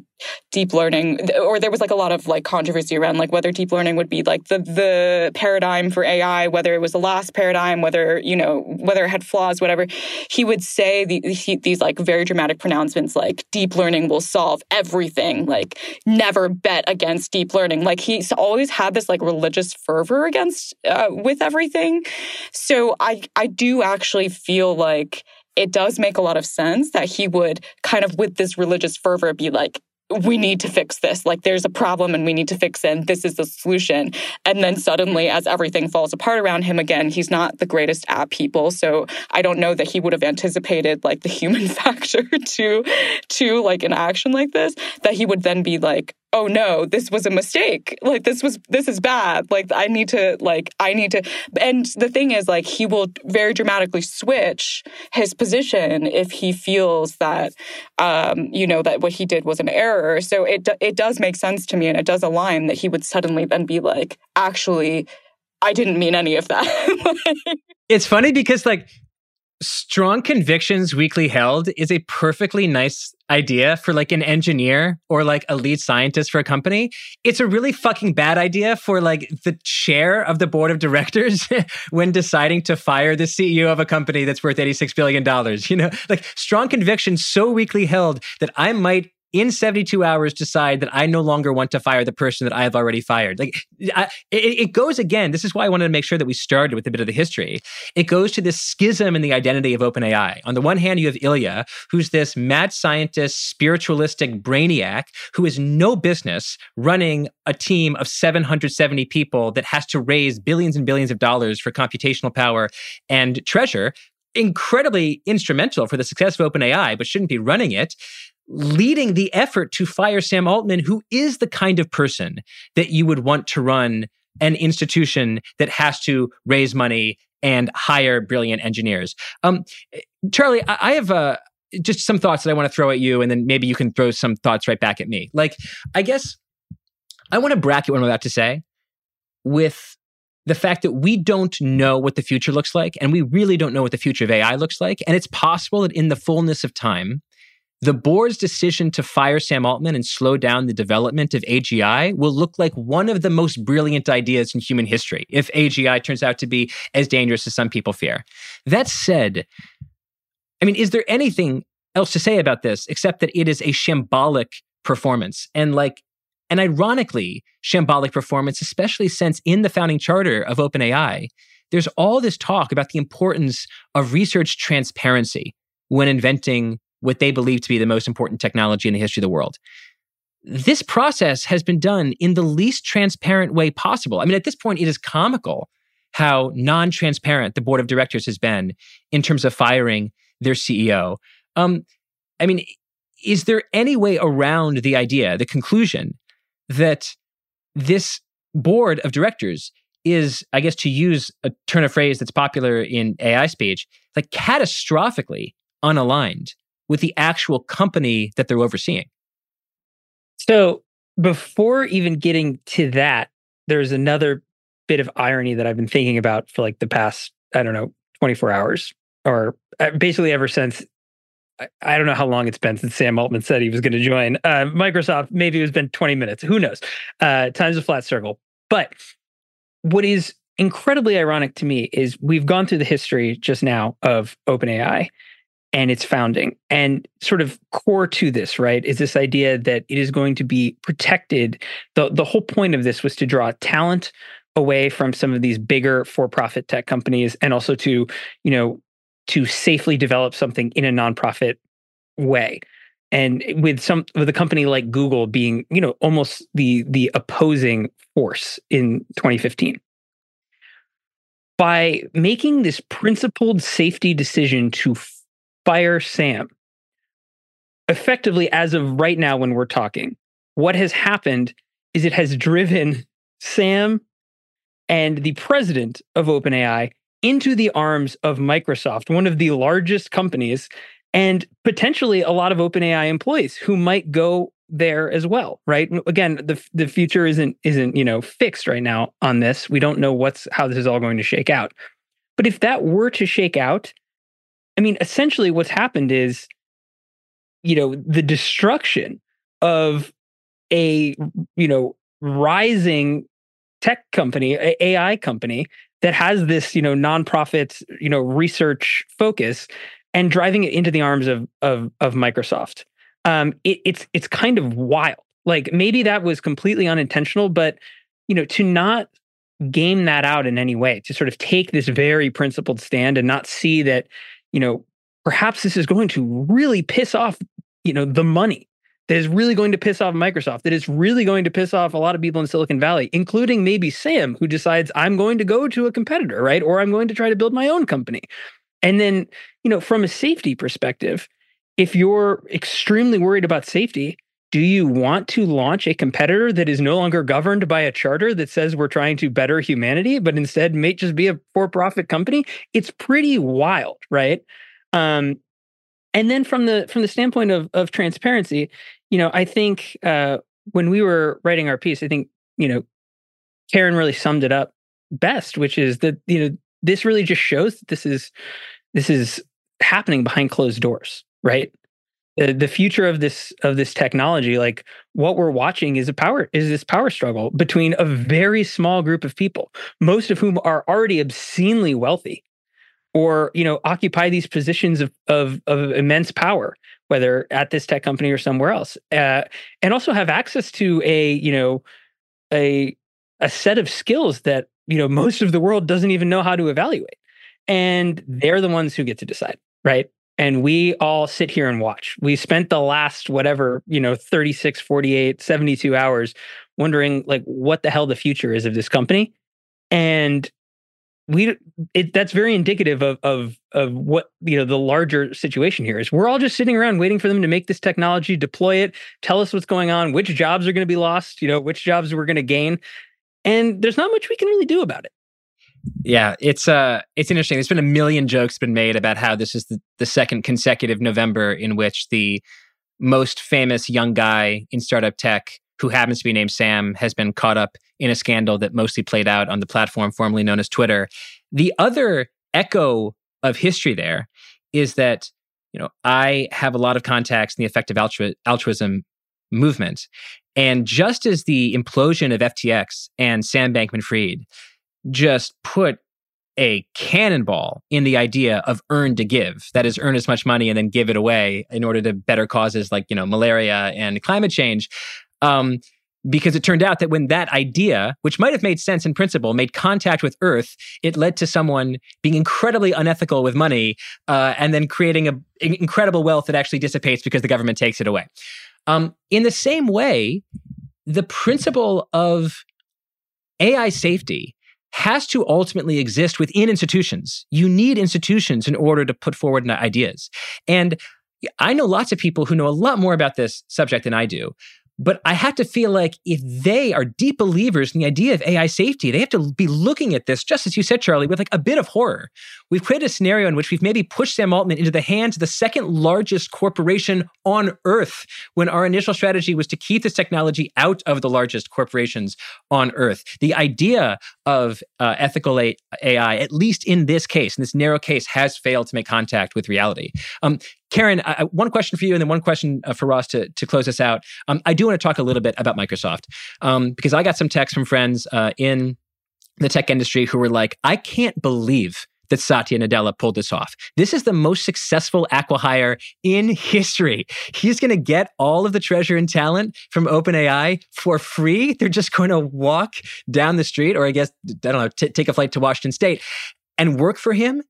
deep learning or there was like a lot of like controversy around like whether deep learning would be like the the paradigm for AI whether it was the last paradigm whether you know whether it had flaws whatever. He would say the, he, these like very dramatic pronouncements like deep learning will solve everything like never bet against deep learning like he's always had this like religious fervor against uh, with everything so I I do actually feel like it does make a lot of sense that he would kind of with this religious fervor be like we need to fix this. Like there's a problem and we need to fix it. And this is the solution. And then suddenly, as everything falls apart around him again, he's not the greatest at people. So I don't know that he would have anticipated like the human factor to to like an action like this. That he would then be like, oh no this was a mistake. Like this was this is bad. Like i need to like i need to and the thing is like he will very dramatically switch his position if he feels that um you know that what he did was an error. So it it does make sense to me and it does align that he would suddenly then be like actually i didn't mean any of that. It's funny because like strong convictions weakly held is a perfectly nice idea for like an engineer or like a lead scientist for a company. It's a really fucking bad idea for like the chair of the board of directors when deciding to fire the CEO of a company that's worth $86 billion. You know, like strong convictions so weakly held that I might in 72 hours decide that I no longer want to fire the person that I have already fired. Like I, it, it, goes again. This is why I wanted to make sure that we started with a bit of the history. It goes to this schism in the identity of OpenAI. On the one hand, you have Ilya, who's this mad scientist, spiritualistic brainiac who has no business running a team of 770 people that has to raise billions and billions of dollars for computational power and treasure incredibly instrumental for the success of OpenAI, but shouldn't be running it leading the effort to fire Sam Altman, who is the kind of person that you would want to run an institution that has to raise money and hire brilliant engineers. Um, Charlie, I, I have uh, just some thoughts that I want to throw at you, and then maybe you can throw some thoughts right back at me. Like, I guess I want to bracket what I'm about to say with the fact that we don't know what the future looks like, and we really don't know what the future of AI looks like. And it's possible that in the fullness of time, the board's decision to fire Sam Altman and slow down the development of AGI will look like one of the most brilliant ideas in human history if AGI turns out to be as dangerous as some people fear. That said, I mean, is there anything else to say about this except that it is a shambolic performance. And like an ironically shambolic performance, especially since in the founding charter of OpenAI, there's all this talk about the importance of research transparency when inventing what they believe to be the most important technology in the history of the world. This process has been done in the least transparent way possible. I mean, at this point, it is comical how non transparent the board of directors has been in terms of firing their CEO. Um, I mean, is there any way around the idea, the conclusion that this board of directors is, I guess, to use a turn of phrase that's popular in AI speech, like catastrophically unaligned with the actual company that they're overseeing? So before even getting to that, there's another bit of irony that I've been thinking about for like the past, I don't know, 24 hours or uh, basically ever since I don't know how long it's been since Sam Altman said he was going to join uh, Microsoft. Maybe it's been 20 minutes. Who knows? Uh, time's a flat circle. But what is incredibly ironic to me is we've gone through the history just now of OpenAI and its founding. And sort of core to this, right, is this idea that it is going to be protected. The, the whole point of this was to draw talent away from some of these bigger for-profit tech companies and also to, you know, to safely develop something in a nonprofit way and with some with a company like Google being, you know, almost the the opposing force in 2015. By making this principled safety decision to fire Sam, effectively, as of right now, when we're talking, what has happened is it has driven Sam and the president of OpenAI into the arms of Microsoft, one of the largest companies, and potentially a lot of OpenAI employees who might go there as well, right? Again, the the future isn't isn't, you know, fixed right now on this. We don't know what's how this is all going to shake out. But if that were to shake out, I mean, essentially what's happened is you know, the destruction of a, you know, rising tech company, AI company that has this, you know, nonprofit, you know, research focus and driving it into the arms of of, of Microsoft. Um, it, it's it's kind of wild. Like maybe that was completely unintentional, but you know, to not game that out in any way, to sort of take this very principled stand and not see that, you know, perhaps this is going to really piss off, you know, the money that is really going to piss off Microsoft, that is really going to piss off a lot of people in Silicon Valley, including maybe Sam, who decides I'm going to go to a competitor, right? Or I'm going to try to build my own company. And then, you know, from a safety perspective, if you're extremely worried about safety, do you want to launch a competitor that is no longer governed by a charter that says we're trying to better humanity, but instead may just be a for-profit company? It's pretty wild, right? Um, and then from the from the standpoint of of transparency, you know, I think uh, when we were writing our piece, I think you know, Karen really summed it up best, which is that you know this really just shows that this is this is happening behind closed doors, right? The, the future of this of this technology, like what we're watching, is a power is this power struggle between a very small group of people, most of whom are already obscenely wealthy, or you know occupy these positions of of, of immense power whether at this tech company or somewhere else, uh, and also have access to a you know a a set of skills that you know most of the world doesn't even know how to evaluate, and they're the ones who get to decide, right? And we all sit here and watch. We spent the last whatever, you know, 36, 48, 72 hours wondering like what the hell the future is of this company. And we it, that's very indicative of of of what you know the larger situation here is we're all just sitting around waiting for them to make this technology deploy it tell us what's going on which jobs are going to be lost you know which jobs we're going to gain and there's not much we can really do about it yeah it's uh it's interesting there's been a million jokes been made about how this is the, the second consecutive november in which the most famous young guy in startup tech who happens to be named Sam, has been caught up in a scandal that mostly played out on the platform formerly known as Twitter. The other echo of history there is that you know I have a lot of contacts in the effective altru- altruism movement, and just as the implosion of FTX and Sam Bankman-Fried just put a cannonball in the idea of earn to give. That is, earn as much money and then give it away in order to better causes like you know malaria and climate change. Um, because it turned out that when that idea, which might have made sense in principle, made contact with Earth, it led to someone being incredibly unethical with money uh, and then creating a, incredible wealth that actually dissipates because the government takes it away. Um, in the same way, the principle of AI safety has to ultimately exist within institutions. You need institutions in order to put forward ideas. And I know lots of people who know a lot more about this subject than I do. But I have to feel like if they are deep believers in the idea of AI safety, they have to be looking at this, just as you said, Charlie, with like a bit of horror. We've created a scenario in which we've maybe pushed Sam Altman into the hands of the second largest corporation on earth when our initial strategy was to keep this technology out of the largest corporations on earth. The idea of uh, ethical AI, at least in this case, in this narrow case, has failed to make contact with reality. Um, Karen, I, one question for you, and then one question uh, for Ross to, to close us out. Um, I do want to talk a little bit about Microsoft um, because I got some texts from friends uh, in the tech industry who were like, I can't believe that Satya Nadella pulled this off. This is the most successful acquihire in history. He's going to get all of the treasure and talent from OpenAI for free. They're just going to walk down the street, or I guess, I don't know, t- take a flight to Washington State and work for him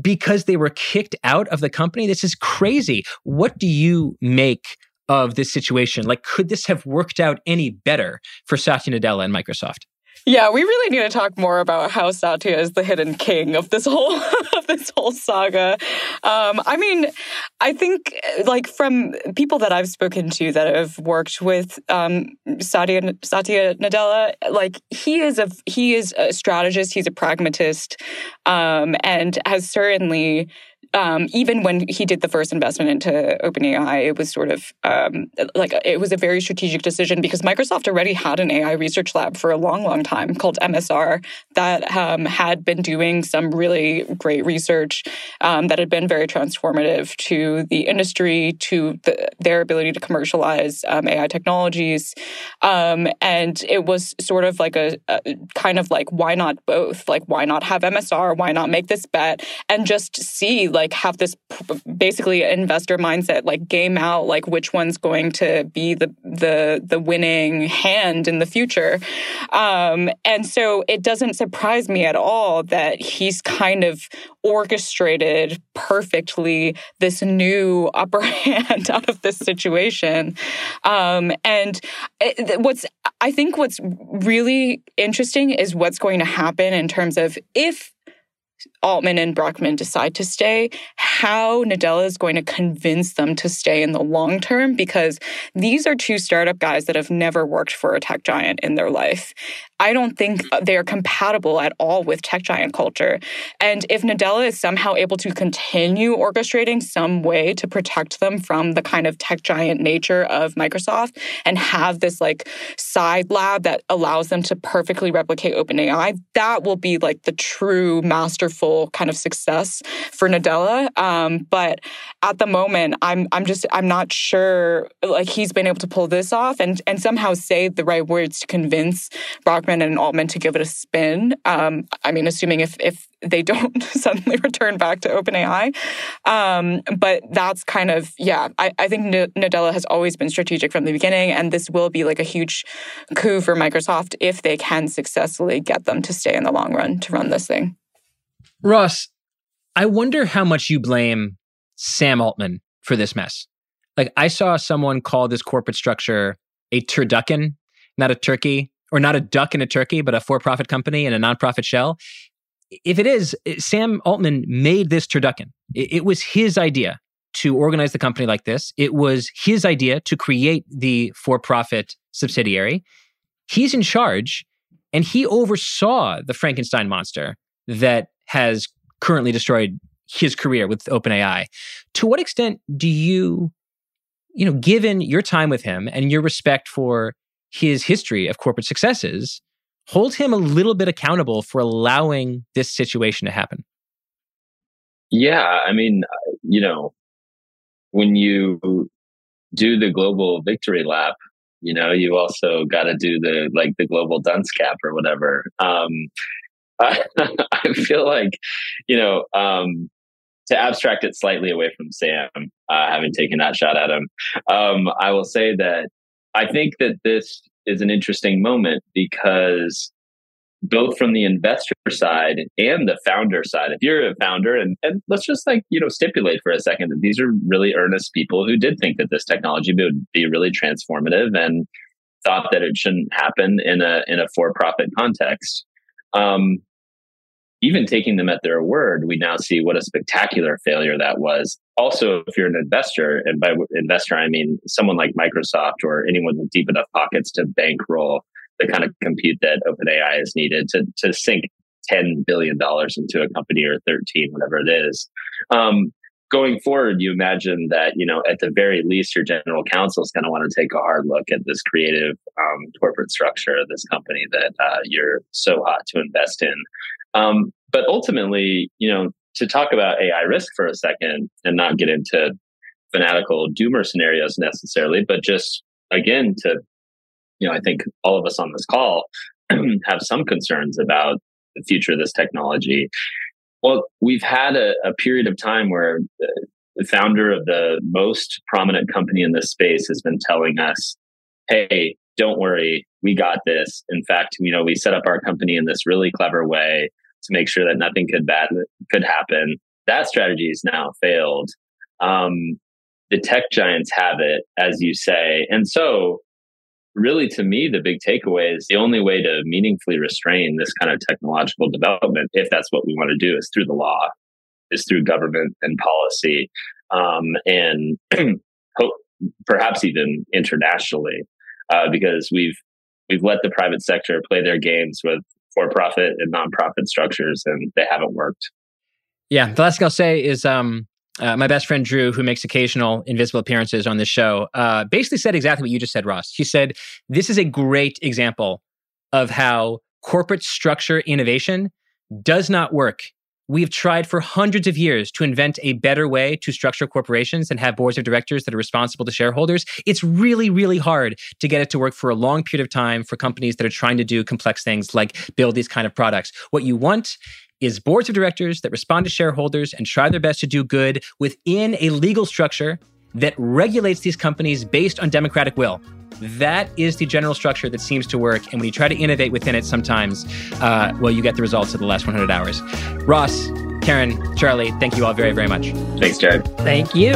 because they were kicked out of the company. This is crazy. What do you make of this situation? Like, could this have worked out any better for Satya Nadella and Microsoft? Yeah, we really need to talk more about how Satya is the hidden king of this whole of this whole saga. Um, I mean, I think like from people that I've spoken to that have worked with um, Satya Satya Nadella, like he is a he is a strategist, he's a pragmatist, um, and has certainly um, even when he did the first investment into OpenAI, it was sort of um, like it was a very strategic decision because Microsoft already had an AI research lab for a long, long time called MSR that um, had been doing some really great research um, that had been very transformative to the industry, to the, their ability to commercialize um, AI technologies. Um, and it was sort of like a, a kind of like, why not both? Like, why not have MSR? Why not make this bet and just see like have this basically investor mindset, like game out like which one's going to be the the the winning hand in the future. Um, and so it doesn't surprise me at all that he's kind of orchestrated perfectly this new upper hand out of this situation. Um, and it, what's I think what's really interesting is what's going to happen in terms of if Altman and Brockman decide to stay, how Nadella is going to convince them to stay in the long term because these are two startup guys that have never worked for a tech giant in their life. I don't think they are compatible at all with tech giant culture. And if Nadella is somehow able to continue orchestrating some way to protect them from the kind of tech giant nature of Microsoft and have this like side lab that allows them to perfectly replicate OpenAI, that will be like the true masterful kind of success for Nadella. Um, but at the moment, I'm I'm just I'm not sure like he's been able to pull this off and and somehow say the right words to convince Brock Brockman and Altman to give it a spin. Um, I mean, assuming if if they don't suddenly return back to OpenAI. Um, but that's kind of, yeah, I, I think Nadella has always been strategic from the beginning, and this will be like a huge coup for Microsoft if they can successfully get them to stay in the long run to run this thing. Ross, I wonder how much you blame Sam Altman for this mess. Like, I saw someone call this corporate structure a turducken, not a turkey or not a duck and a turkey, but a for profit company and a nonprofit shell. If it is, Sam Altman made this turducken. It, was his idea to organize the company like this. It was his idea to create the for profit subsidiary. He's in charge and he oversaw the Frankenstein monster that has currently destroyed his career with OpenAI. To what extent do you, you know, given your time with him and your respect for his history of corporate successes, hold him a little bit accountable for allowing this situation to happen. Yeah, I mean, you know, when you do the global victory lap, you know, you also got to do the like the global dunce cap or whatever. Um, I feel like, you know, um, to abstract it slightly away from Sam, uh, having taken that shot at him, um, I will say that I think that this is an interesting moment because both from the investor side and the founder side. If you're a founder, and, and let's just like, you know, stipulate for a second that these are really earnest people who did think that this technology would be really transformative and thought that it shouldn't happen in a in a for-profit context. Um, even taking them at their word, we now see what a spectacular failure that was. Also, if you're an investor, and by investor I mean someone like Microsoft or anyone with deep enough pockets to bankroll the kind of compute that OpenAI is needed to to sink ten billion dollars into a company or thirteen, whatever it is. Um, going forward, you imagine that you know at the very least your general counsel is going to want to take a hard look at this creative um, corporate structure of this company that uh, you're so hot to invest in. Um, but ultimately, you know, to talk about AI risk for a second and not get into fanatical doomer scenarios necessarily, but just again to you know, I think all of us on this call have some concerns about the future of this technology. Well, we've had a, a period of time where the, founder of the most prominent company in this space has been telling us, hey, don't worry, we got this. In fact, you know, we set up our company in this really clever way to make sure that nothing could bad could happen. That strategy has now failed. Um, the tech giants have it, as you say, and so really to me the big takeaway is the only way to meaningfully restrain this kind of technological development if that's what we want to do is through the law is through government and policy um, and perhaps even internationally uh, because we've we've let the private sector play their games with for-profit and nonprofit structures and they haven't worked. Yeah the last thing i'll say is um, uh, my best friend Drew, who makes occasional invisible appearances on this show, uh, basically said exactly what you just said, Ross. He said, This is a great example of how corporate structure innovation does not work. We've tried for hundreds of years to invent a better way to structure corporations and have boards of directors that are responsible to shareholders. It's really, really hard to get it to work for a long period of time for companies that are trying to do complex things like build these kind of products. What you want is boards of directors that respond to shareholders and try their best to do good within a legal structure that regulates these companies based on democratic will. That is the general structure that seems to work. And when you try to innovate within it, sometimes, uh, well, you get the results of the last 100 hours. Ross, Karen, Charlie, thank you all very, very much. Thanks, Derek. Thank you.